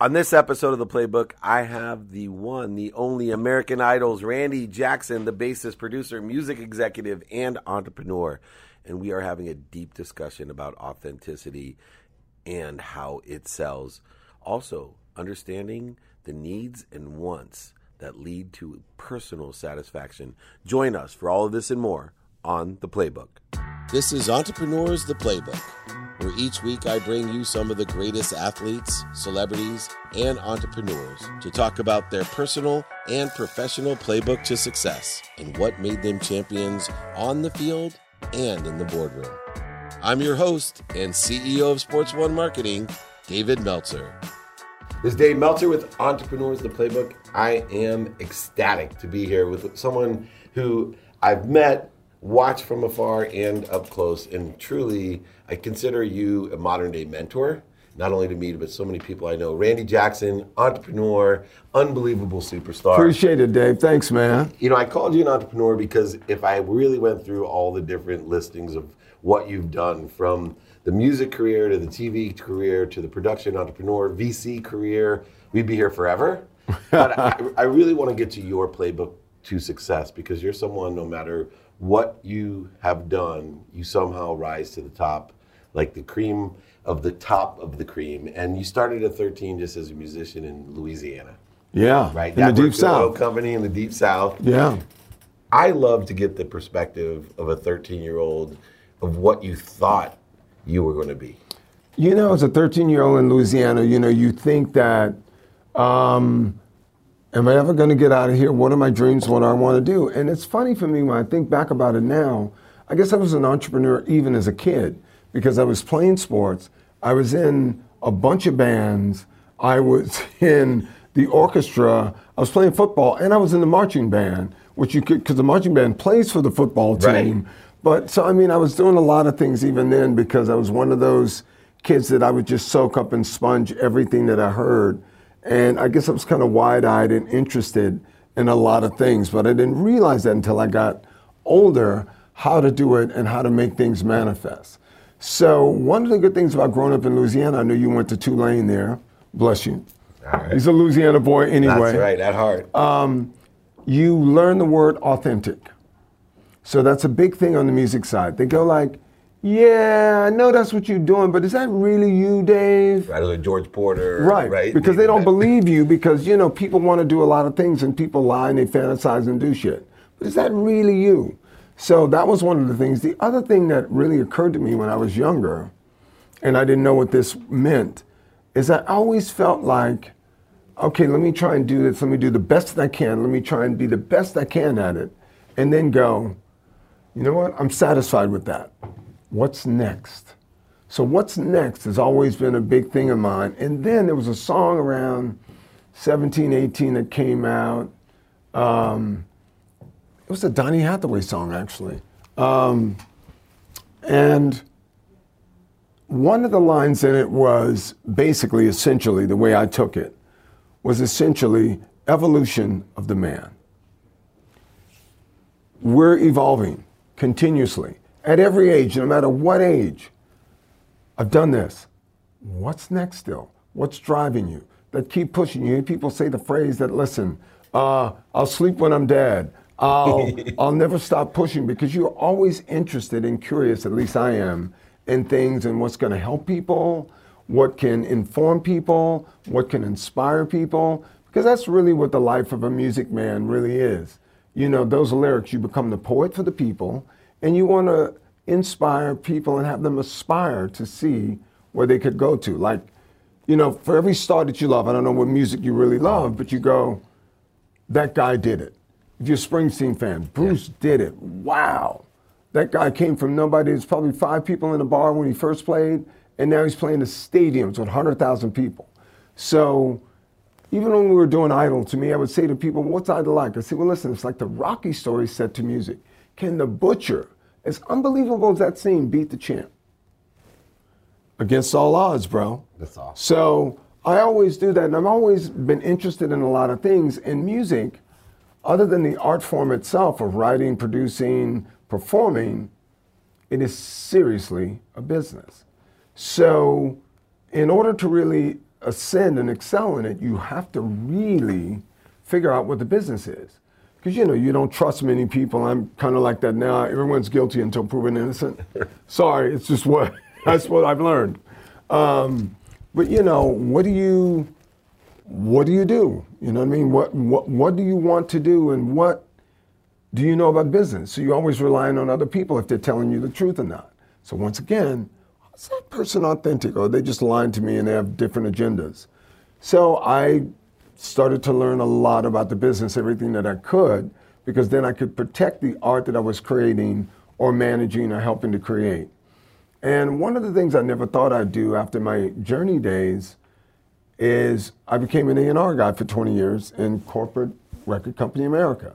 On this episode of the Playbook, I have the one, the only American Idol's Randy Jackson, the bassist, producer, music executive, and entrepreneur. And we are having a deep discussion about authenticity and how it sells. Also, understanding the needs and wants that lead to personal satisfaction. Join us for all of this and more on the Playbook. This is Entrepreneurs the Playbook, where each week I bring you some of the greatest athletes, celebrities, and entrepreneurs to talk about their personal and professional playbook to success and what made them champions on the field and in the boardroom. I'm your host and CEO of Sports One Marketing, David Meltzer. This is Dave Meltzer with Entrepreneurs the Playbook. I am ecstatic to be here with someone who I've met watch from afar and up close. And truly, I consider you a modern day mentor, not only to me, but so many people I know. Randy Jackson, entrepreneur, unbelievable superstar. Appreciate it, Dave. Thanks, man. You know, I called you an entrepreneur because if I really went through all the different listings of what you've done from the music career to the TV career to the production entrepreneur, VC career, we'd be here forever. but I, I really want to get to your playbook to success because you're someone, no matter what you have done, you somehow rise to the top, like the cream of the top of the cream. And you started at 13 just as a musician in Louisiana. Yeah, Right? in the deep worked at an oil south. company in the deep south. Yeah, I love to get the perspective of a 13 year old of what you thought you were going to be. you know, as a 13-year-old in Louisiana, you know, you think that, um, am I ever going to get out of here? What are my dreams? What do I want to do? And it's funny for me when I think back about it now. I guess I was an entrepreneur even as a kid because I was playing sports. I was in a bunch of bands. I was in the orchestra. I was playing football, and I was in the marching band, which you could because the marching band plays for the football team. Right. team. But so I mean, I was doing a lot of things even then because I was one of those kids that I would just soak up and sponge everything that I heard. And I guess I was kind of wide-eyed and interested in a lot of things, but I didn't realize that until I got older how to do it and how to make things manifest. So one of the good things about growing up in Louisiana, I know you went to Tulane there. Bless you. He's a Louisiana boy anyway That's right, at heart. Um, you learn the word authentic. So that's a big thing on the music side. They go like, yeah, I know that's what you're doing, but is that really you, Dave? right, like George Porter. Right, Right. because they don't believe you because, you know, people want to do a lot of things and people lie and they fantasize and do shit. But is that really you? So that was one of the things. The other thing that really occurred to me when I was younger, and I didn't know what this meant, is I always felt like, okay, let me try and do this. Let me do the best that I can. Let me try and be the best I can at it. And then go, you know what? I'm satisfied with that. What's next? So, what's next has always been a big thing of mine. And then there was a song around 17, 18 that came out. Um, it was a Donny Hathaway song, actually. Um, and one of the lines in it was basically, essentially, the way I took it, was essentially evolution of the man. We're evolving continuously at every age, no matter what age. I've done this. What's next still? What's driving you? That keep pushing you. People say the phrase that, listen, uh, I'll sleep when I'm dead. I'll, I'll never stop pushing because you're always interested and curious, at least I am, in things and what's going to help people, what can inform people, what can inspire people, because that's really what the life of a music man really is. You know, those lyrics, you become the poet for the people, and you want to inspire people and have them aspire to see where they could go to. Like, you know, for every star that you love, I don't know what music you really love, but you go, that guy did it. If you're a Springsteen fan, Bruce did it. Wow. That guy came from nobody. There's probably five people in a bar when he first played, and now he's playing the stadiums with 100,000 people. So even when we were doing Idol, to me, I would say to people, what's Idol like? I say, well, listen, it's like the Rocky story set to music. Can the butcher, as unbelievable as that scene, beat the champ? Against all odds, bro. That's awesome. So I always do that, and I've always been interested in a lot of things. In music, other than the art form itself of writing, producing, performing, it is seriously a business. So, in order to really ascend and excel in it, you have to really figure out what the business is. Because you know you don't trust many people. I'm kind of like that now. Everyone's guilty until proven innocent. Sorry, it's just what that's what I've learned. Um, but you know, what do you what do you do? You know what I mean? What what what do you want to do, and what do you know about business? So you're always relying on other people if they're telling you the truth or not. So once again, is that person authentic, or they just lying to me and they have different agendas? So I started to learn a lot about the business, everything that I could, because then I could protect the art that I was creating or managing or helping to create. And one of the things I never thought I'd do after my journey days is I became an A&R guy for 20 years in corporate record company America.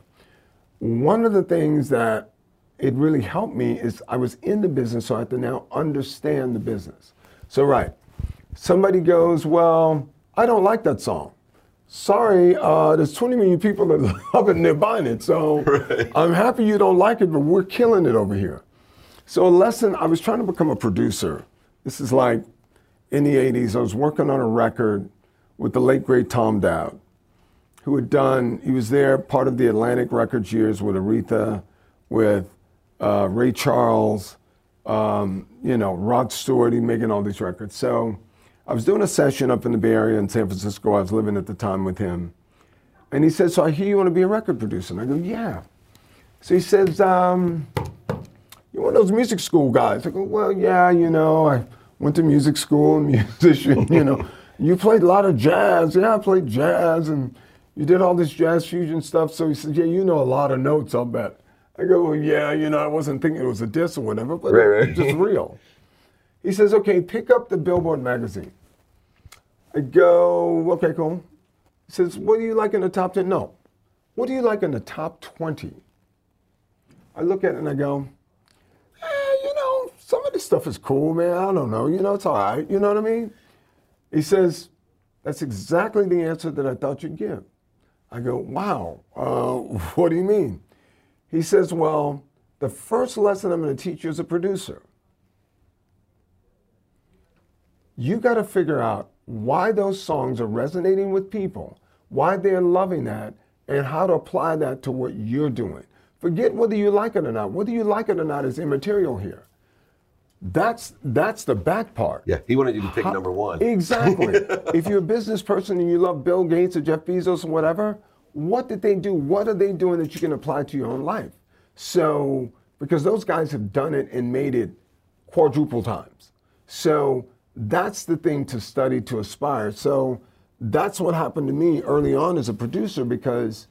One of the things that it really helped me is I was in the business, so I had to now understand the business. So, right, somebody goes, Well, I don't like that song. Sorry, uh, there's 20 million people that love it and they're buying it. So, right. I'm happy you don't like it, but we're killing it over here. So, a lesson I was trying to become a producer. This is like in the 80s. I was working on a record with the late, great Tom Dowd, who had done, he was there part of the Atlantic Records years with Aretha, with uh, Ray Charles, um, you know, Rod Stewart, he making all these records. So I was doing a session up in the Bay Area in San Francisco. I was living at the time with him. And he said, So I hear you want to be a record producer. And I go, Yeah. So he says, um, You're one of those music school guys. I go, Well, yeah, you know, I went to music school and musician, you know. you played a lot of jazz. Yeah, I played jazz and you did all this jazz fusion stuff. So he said, Yeah, you know a lot of notes, I'll bet. I go, well, yeah, you know, I wasn't thinking it was a diss or whatever, but right, right. it's just real. He says, okay, pick up the Billboard magazine. I go, okay, cool. He says, what do you like in the top 10? No. What do you like in the top 20? I look at it and I go, eh, you know, some of this stuff is cool, man. I don't know. You know, it's all right. You know what I mean? He says, that's exactly the answer that I thought you'd give. I go, wow, uh, what do you mean? He says, Well, the first lesson I'm going to teach you as a producer, you got to figure out why those songs are resonating with people, why they're loving that, and how to apply that to what you're doing. Forget whether you like it or not. Whether you like it or not is immaterial here. That's that's the back part. Yeah, he wanted you to pick how, number one. Exactly. if you're a business person and you love Bill Gates or Jeff Bezos or whatever, what did they do? What are they doing that you can apply to your own life? So, because those guys have done it and made it quadruple times. So, that's the thing to study to aspire. So, that's what happened to me early on as a producer because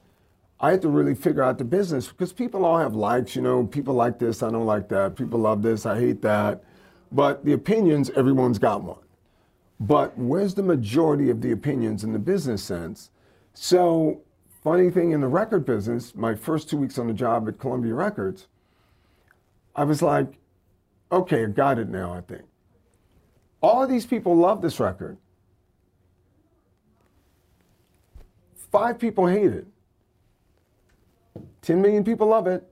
I had to really figure out the business because people all have likes, you know, people like this, I don't like that, people love this, I hate that. But the opinions, everyone's got one. But where's the majority of the opinions in the business sense? So Funny thing in the record business, my first two weeks on the job at Columbia Records, I was like, okay, I got it now, I think. All of these people love this record. Five people hate it. 10 million people love it.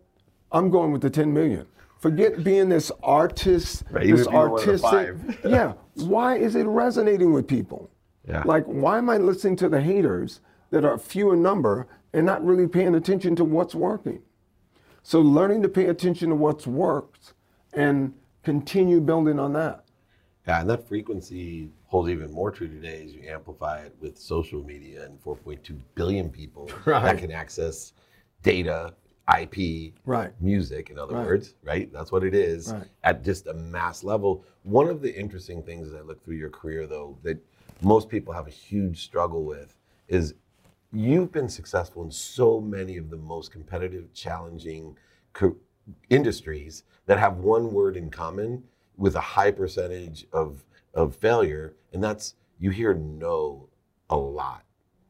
I'm going with the 10 million. Forget being this artist, right, this artistic. yeah. Why is it resonating with people? Yeah. Like, why am I listening to the haters that are few in number and not really paying attention to what's working. So learning to pay attention to what's worked and continue building on that. Yeah, and that frequency holds even more true today as you amplify it with social media and 4.2 billion people right. that can access data, IP, right. music, in other right. words, right? That's what it is at just a mass level. One of the interesting things as I look through your career, though, that most people have a huge struggle with is you've been successful in so many of the most competitive, challenging co- industries that have one word in common with a high percentage of, of failure, and that's you hear no a lot.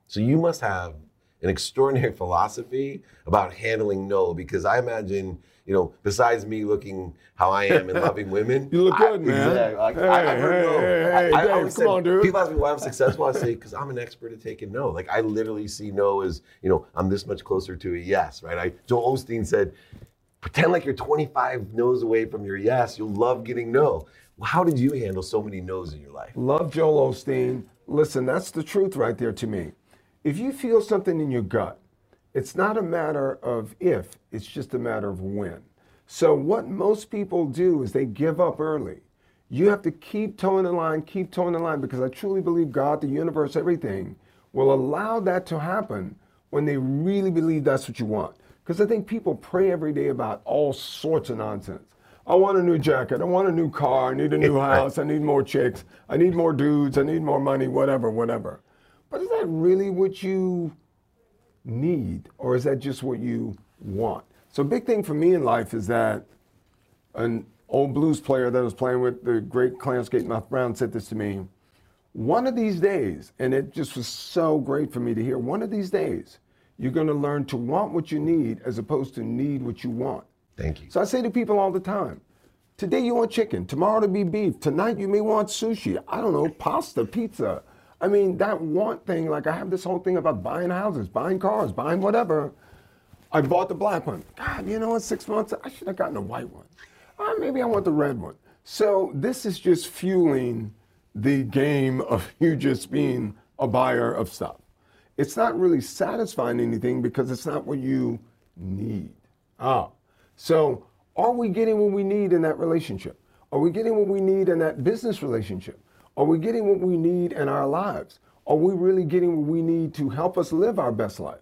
So you must have an extraordinary philosophy about handling no, because I imagine you know, besides me looking how I am and loving women, you look good, I, man. Exactly. Like, hey, I, I heard hey, no. Hey, hey, I, Dave, come said, on, dude. People ask me why I'm successful. I say because I'm an expert at taking no. Like I literally see no as you know I'm this much closer to a yes, right? I Joel Osteen said, pretend like you're 25 no's away from your yes. You'll love getting no. Well, how did you handle so many no's in your life? Love Joel Osteen. Listen, that's the truth right there to me. If you feel something in your gut, it's not a matter of if, it's just a matter of when. So, what most people do is they give up early. You have to keep toeing the line, keep toeing the line, because I truly believe God, the universe, everything will allow that to happen when they really believe that's what you want. Because I think people pray every day about all sorts of nonsense. I want a new jacket. I want a new car. I need a new house. I need more chicks. I need more dudes. I need more money, whatever, whatever. But is that really what you need, or is that just what you want? So, a big thing for me in life is that an old blues player that I was playing with, the great Clarence Gatemouth Brown, said this to me. One of these days, and it just was so great for me to hear, one of these days, you're going to learn to want what you need as opposed to need what you want. Thank you. So I say to people all the time, today you want chicken, tomorrow to be beef, tonight you may want sushi, I don't know, pasta, pizza. I mean, that want thing, like I have this whole thing about buying houses, buying cars, buying whatever. I bought the black one. God, you know, in six months, I should have gotten a white one. Uh, maybe I want the red one. So this is just fueling the game of you just being a buyer of stuff. It's not really satisfying anything because it's not what you need. Ah, so, are we getting what we need in that relationship? Are we getting what we need in that business relationship? Are we getting what we need in our lives? Are we really getting what we need to help us live our best life?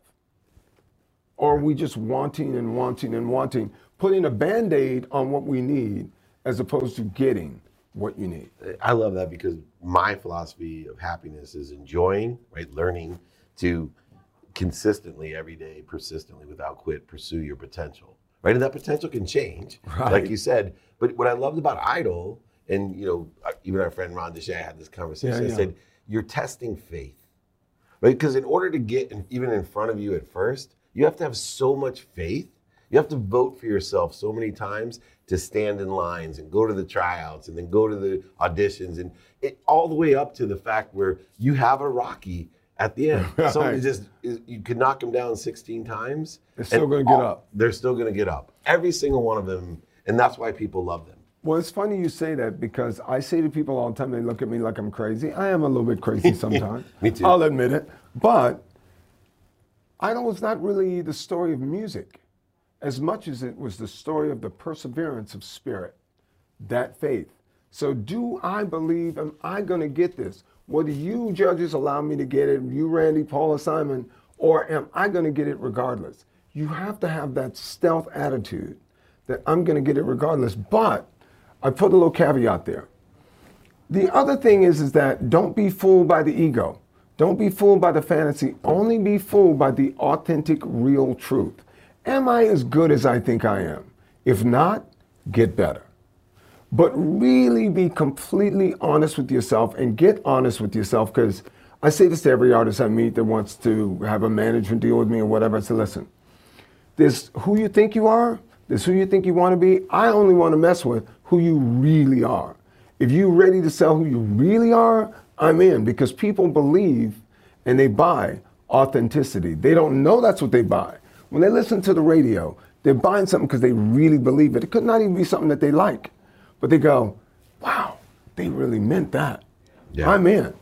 Or are we just wanting and wanting and wanting, putting a band aid on what we need as opposed to getting what you need? I love that because my philosophy of happiness is enjoying, right? Learning to consistently, every day, persistently, without quit, pursue your potential right? And that potential can change, right. like you said. But what I loved about Idol, and you know, uh, even our friend Ron Deshay had this conversation. Yeah, yeah. I said, "You're testing faith, right? Because in order to get in, even in front of you at first, you have to have so much faith. You have to vote for yourself so many times to stand in lines and go to the tryouts and then go to the auditions and it, all the way up to the fact where you have a Rocky at the end. Right. Somebody just you could knock them down 16 times. They're still going to get up. They're still going to get up. Every single one of them, and that's why people love them. Well, it's funny you say that because I say to people all the time, they look at me like I'm crazy. I am a little bit crazy sometimes. me too. I'll admit it. But Idol was not really the story of music as much as it was the story of the perseverance of spirit, that faith. So, do I believe, am I going to get this? Whether you judges allow me to get it, you, Randy, Paula, Simon, or am I going to get it regardless? You have to have that stealth attitude that I'm going to get it regardless. But I put a little caveat there. The other thing is, is that don't be fooled by the ego. Don't be fooled by the fantasy. Only be fooled by the authentic, real truth. Am I as good as I think I am? If not, get better but really be completely honest with yourself and get honest with yourself because I say this to every artist I meet that wants to have a management deal with me or whatever. I say, listen, there's who you think you are, there's who you think you want to be. I only want to mess with who you really are. If you're ready to sell who you really are, I'm in because people believe and they buy authenticity. They don't know that's what they buy. When they listen to the radio, they're buying something because they really believe it. It could not even be something that they like. But they go, wow, they really meant that. Yeah. I'm in.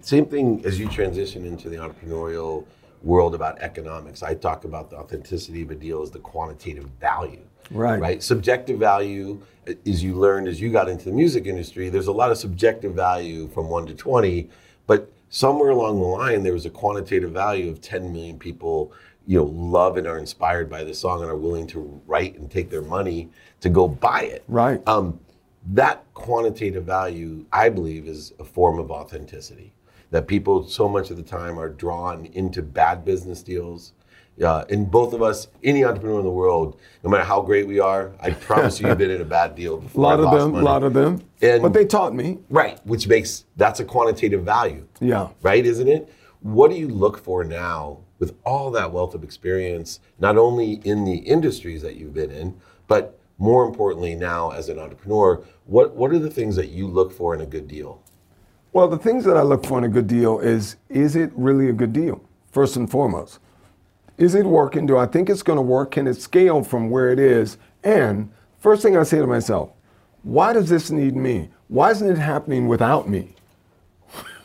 Same thing as you transition into the entrepreneurial world about economics. I talk about the authenticity of a deal as the quantitative value. Right. Right. Subjective value, as you learned as you got into the music industry, there's a lot of subjective value from one to 20, but somewhere along the line, there was a quantitative value of 10 million people you know love and are inspired by the song and are willing to write and take their money to go buy it right um, that quantitative value, I believe, is a form of authenticity. That people so much of the time are drawn into bad business deals. Uh, and both of us, any entrepreneur in the world, no matter how great we are, I promise you, you've been in a bad deal before. A lot of them, a lot of them. And, but they taught me. Right, which makes that's a quantitative value. Yeah. Right, isn't it? What do you look for now with all that wealth of experience, not only in the industries that you've been in, but more importantly now as an entrepreneur, what, what are the things that you look for in a good deal? Well, the things that I look for in a good deal is is it really a good deal? First and foremost. Is it working? Do I think it's going to work? Can it scale from where it is? And first thing I say to myself, why does this need me? Why isn't it happening without me?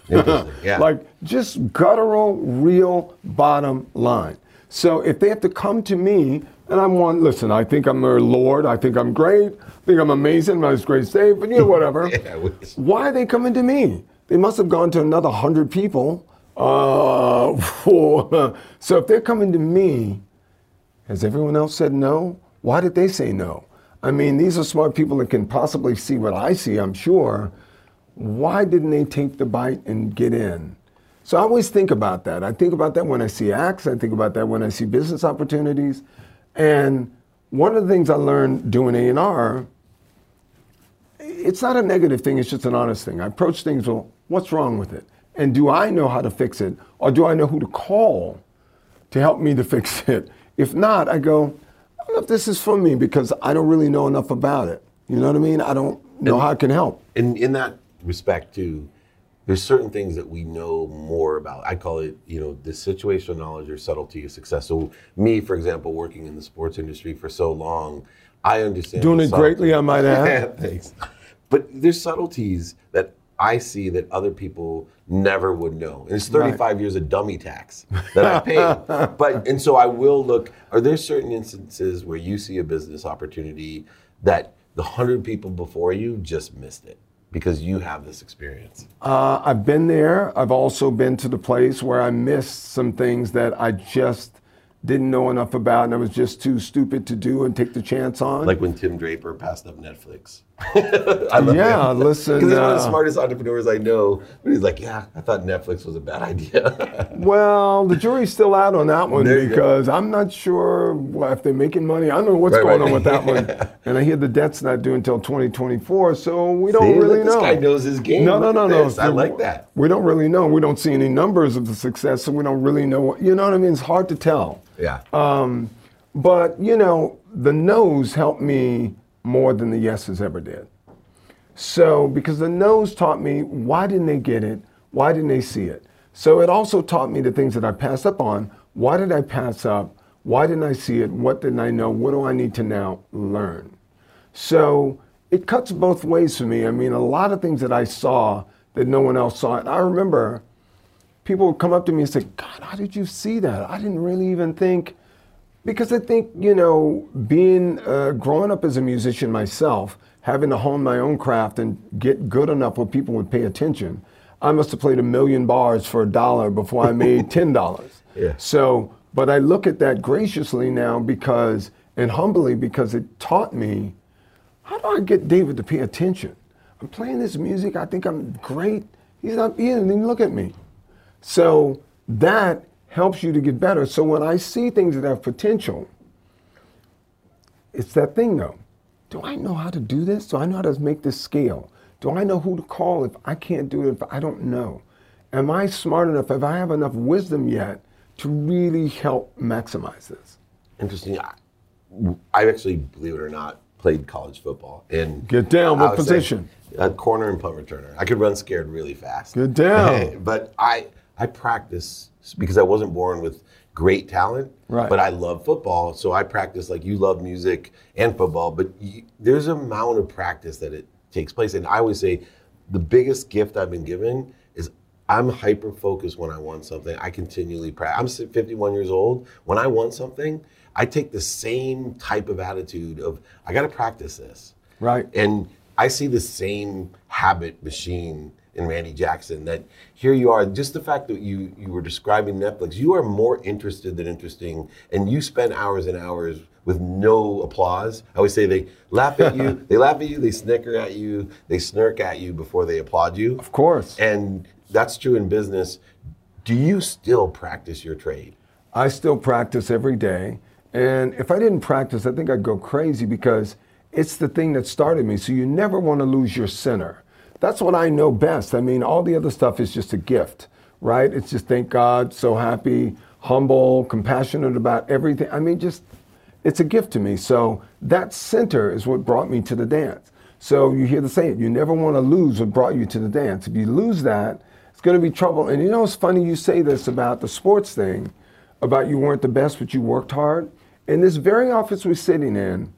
Yeah. like just guttural, real bottom line. So if they have to come to me and I'm one, listen, I think I'm their Lord, I think I'm great, I think I'm amazing, I'm great save, but you know, whatever. Yeah, Why are they coming to me? They must have gone to another hundred people. Uh, for, so if they're coming to me, has everyone else said no? Why did they say no? I mean, these are smart people that can possibly see what I see, I'm sure. Why didn't they take the bite and get in? So I always think about that. I think about that when I see acts, I think about that when I see business opportunities. And one of the things I learned doing A&R, it's not a negative thing, it's just an honest thing. I approach things, well, what's wrong with it? And do I know how to fix it? Or do I know who to call to help me to fix it? If not, I go, I don't know if this is for me because I don't really know enough about it. You know what I mean? I don't know how I can help. in in that respect too, there's certain things that we know more about. I call it, you know, the situational knowledge or subtlety of success. So me, for example, working in the sports industry for so long, I understand Doing it greatly, I might add. Yeah, thanks. But there's subtleties that I see that other people never would know. And it's 35 years of dummy tax that I paid. but and so I will look. Are there certain instances where you see a business opportunity that the hundred people before you just missed it because you have this experience? Uh, I've been there. I've also been to the place where I missed some things that I just didn't know enough about and I was just too stupid to do and take the chance on. Like when Tim Draper passed up Netflix. I love Yeah, listen, Because he's one of the uh, smartest entrepreneurs I know. But he's like, yeah, I thought Netflix was a bad idea. well, the jury's still out on that one There because I'm not sure if they're making money. I don't know what's Right, going right. on with that one. And I hear the debt's not due until 2024, so we don't See, really this know. guy knows his game. No, no, Look no, no. I like that. We don't really know. We don't see any numbers of the success, so we don't really know. What, you know what I mean? It's hard to tell. Yeah. Um, but you know, the no's helped me more than the yeses ever did. So because the no's taught me why didn't they get it? Why didn't they see it? So it also taught me the things that I passed up on. Why did I pass up? Why didn't I see it? What didn't I know? What do I need to now learn? So it cuts both ways for me. I mean, a lot of things that I saw that no one else saw. And I remember people would come up to me and say, God, how did you see that? I didn't really even think. Because I think, you know, being, uh, growing up as a musician myself, having to hone my own craft and get good enough where people would pay attention, I must have played a million bars for a dollar before I made $10. Yeah. So, but I look at that graciously now because, and humbly because it taught me how do I get David to pay attention? I'm playing this music. I think I'm great. He's not. He even look at me. So that helps you to get better. So when I see things that have potential, it's that thing though. Do I know how to do this? Do I know how to make this scale? Do I know who to call if I can't do it? If I don't know, am I smart enough? If I have enough wisdom yet to really help maximize this? Interesting. I, I actually, believe it or not, played college football. And Get down. What position? A corner and punt returner. I could run scared really fast. Get down. but I I practice because I wasn't born with great talent. Right. But I love football, so I practice like you love music and football. But you, there's an amount of practice that it takes place, and I always say the biggest gift I've been given is I'm hyper focused when I want something. I continually practice. I'm 51 years old. When I want something, I take the same type of attitude of I got to practice this. Right. And I see the same habit machine in Randy Jackson that here you are, just the fact that you you were describing Netflix, you are more interested than interesting and you spend hours and hours with no applause. I always say they laugh at you, they laugh at you, they snicker at you, they snirk at you before they applaud you. Of course. And that's true in business. Do you still practice your trade? I still practice every day. And if I didn't practice, I think I'd go crazy because it's the thing that started me. So you never want to lose your center. That's what I know best. I mean, all the other stuff is just a gift, right? It's just thank God, so happy, humble, compassionate about everything. I mean, just it's a gift to me. So that center is what brought me to the dance. So you hear the saying, you never want to lose what brought you to the dance. If you lose that, it's going to be trouble. And you know, it's funny you say this about the sports thing, about you weren't the best, but you worked hard. In this very office we're sitting in,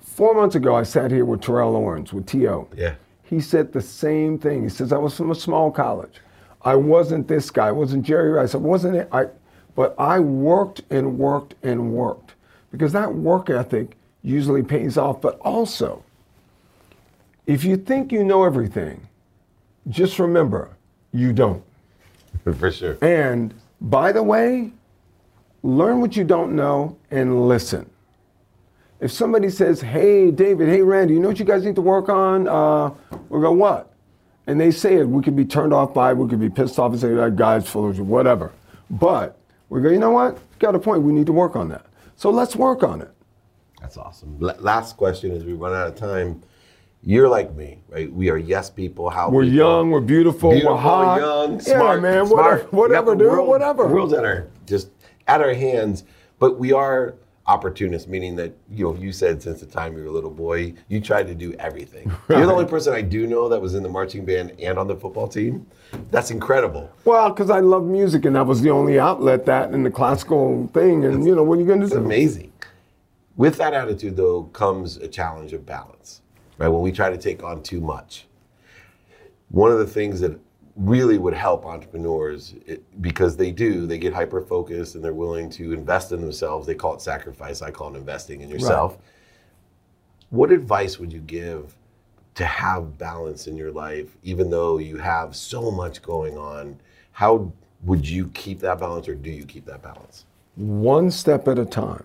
four months ago, I sat here with Terrell Owens, with T.O. Yeah. He said the same thing. He says, I was from a small college. I wasn't this guy. I wasn't Jerry Rice. I wasn't it. I, but I worked and worked and worked because that work ethic usually pays off. But also, if you think you know everything, just remember you don't. For sure. And by the way, learn what you don't know and listen. If somebody says, hey, David, hey, Randy, you know what you guys need to work on? Uh, we'll go, what? And they say it, we could be turned off by it, we could be pissed off and say, that guy's full of whatever. But we go, you know what? Got a point, we need to work on that. So let's work on it. That's awesome. L- last question as we run out of time. You're like me, right? We are yes people. How We're people. young, we're beautiful, beautiful, we're hot. young, yeah, smart, man, smart. whatever, whatever, We dude, world- whatever. The world's at our just at our hands, but we are opportunists, meaning that you know you said since the time you were a little boy, you tried to do everything. You're the only person I do know that was in the marching band and on the football team. That's incredible. Well, because I love music, and that was the only outlet that and the classical thing. And you know, what are you going to do? It's do? amazing. With that attitude, though, comes a challenge of balance, right? When we try to take on too much. One of the things that really would help entrepreneurs, it, because they do, they get hyper focused and they're willing to invest in themselves. They call it sacrifice. I call it investing in yourself. What advice would you give to have balance in your life, even though you have so much going on? How would you keep that balance, or do you keep that balance? One step at a time.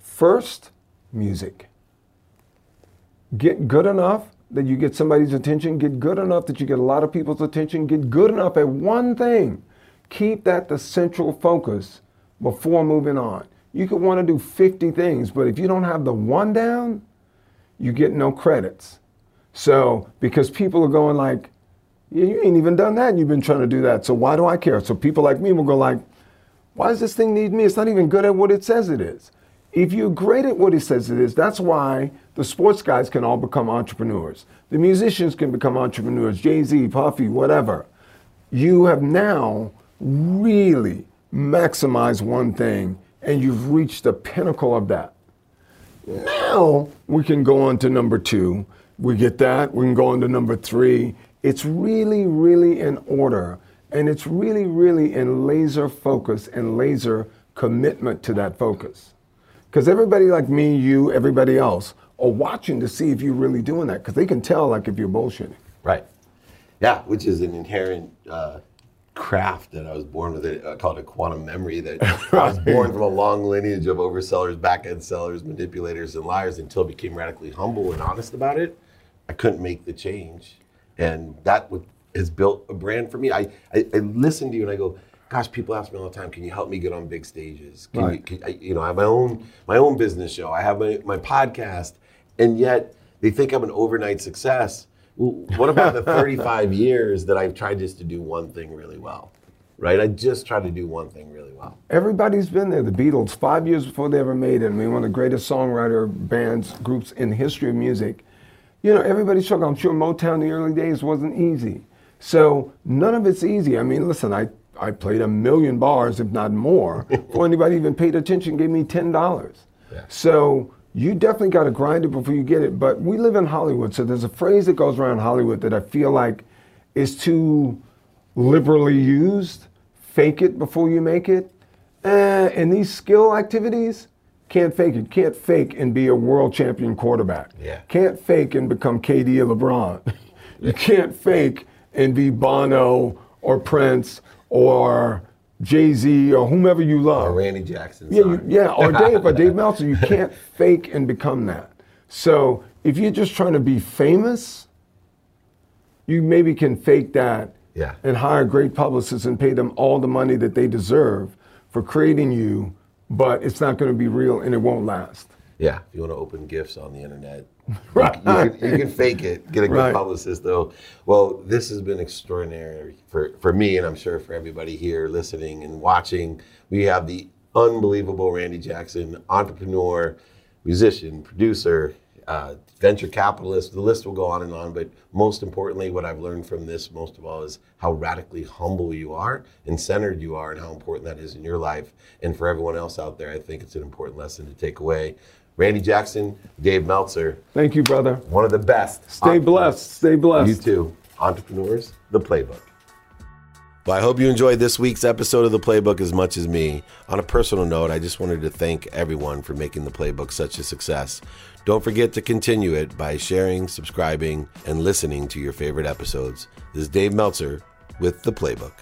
First, music. Get good enough that you get somebody's attention. Get good enough that you get a lot of people's attention. Get good enough at one thing. Keep that the central focus before moving on. You could want to do 50 things, but if you don't have the one down, you get no credits. So, because people are going like, yeah, you ain't even done that and you've been trying to do that. So why do I care? So people like me will go like, why does this thing need me? It's not even good at what it says it is. If you're great at what it says it is, that's why the sports guys can all become entrepreneurs. The musicians can become entrepreneurs, Jay Z, Puffy, whatever. You have now really maximized one thing and you've reached the pinnacle of that. Now we can go on to number two. We get that. We can go on to number three. It's really, really in order. And it's really, really in laser focus and laser commitment to that focus. Because everybody like me, you, everybody else are watching to see if you're really doing that. Because they can tell like if you're bullshitting. Right. Yeah, which is an inherent uh, craft that I was born with. It I call it a quantum memory. That I was born from a long lineage of oversellers, back end sellers, manipulators, and liars. Until I became radically humble and honest about it, I couldn't make the change, and that would, has built a brand for me. I, I I listen to you and I go. Gosh, people ask me all the time, "Can you help me get on big stages?" Can Right. you, can, I, you know, I have my own my own business show. I have my, my podcast, and yet they think I'm an overnight success. What about the 35 years that I've tried just to do one thing really well? Right? I just tried to do one thing really well. Everybody's been there. The Beatles, five years before they ever made it, I mean, one of the greatest songwriter bands, groups in the history of music. You know, everybody's struggled. I'm sure Motown in the early days wasn't easy. So none of it's easy. I mean, listen, I, I played a million bars, if not more, before anybody even paid attention, gave me $10. Yeah. So you definitely got to grind it before you get it. But we live in Hollywood, so there's a phrase that goes around Hollywood that I feel like is too liberally used. Fake it before you make it. Eh, and these skill activities, can't fake it. Can't fake and be a world champion quarterback. Yeah. Can't fake and become KD or LeBron. you can't fake and be Bono or Prince or Jay Z or whomever you love. Or Randy Jackson. Yeah, you, yeah, or Dave, or Dave Meltzer. You can't fake and become that. So if you're just trying to be famous, you maybe can fake that Yeah. and hire great publicists and pay them all the money that they deserve for creating you, but it's not going to be real and it won't last. Yeah, if you want to open gifts on the internet, right. you, can, you can fake it. Get a good Right. publicist, though. Well, this has been extraordinary for, for me, and I'm sure for everybody here listening and watching. We have the unbelievable Randy Jackson, entrepreneur, musician, producer, uh, venture capitalist. The list will go on and on. But most importantly, what I've learned from this, most of all, is how radically humble you are and centered you are, and how important that is in your life. And for everyone else out there, I think it's an important lesson to take away. Randy Jackson, Dave Meltzer, Thank you, brother. one of the best. Stay blessed. Stay blessed. You too. Entrepreneurs, the playbook. Well, I hope you enjoyed this week's episode of The Playbook as much as me. On a personal note, I just wanted to thank everyone for making The Playbook such a success. Don't forget to continue it by sharing, subscribing, and listening to your favorite episodes. This is Dave Meltzer with The Playbook.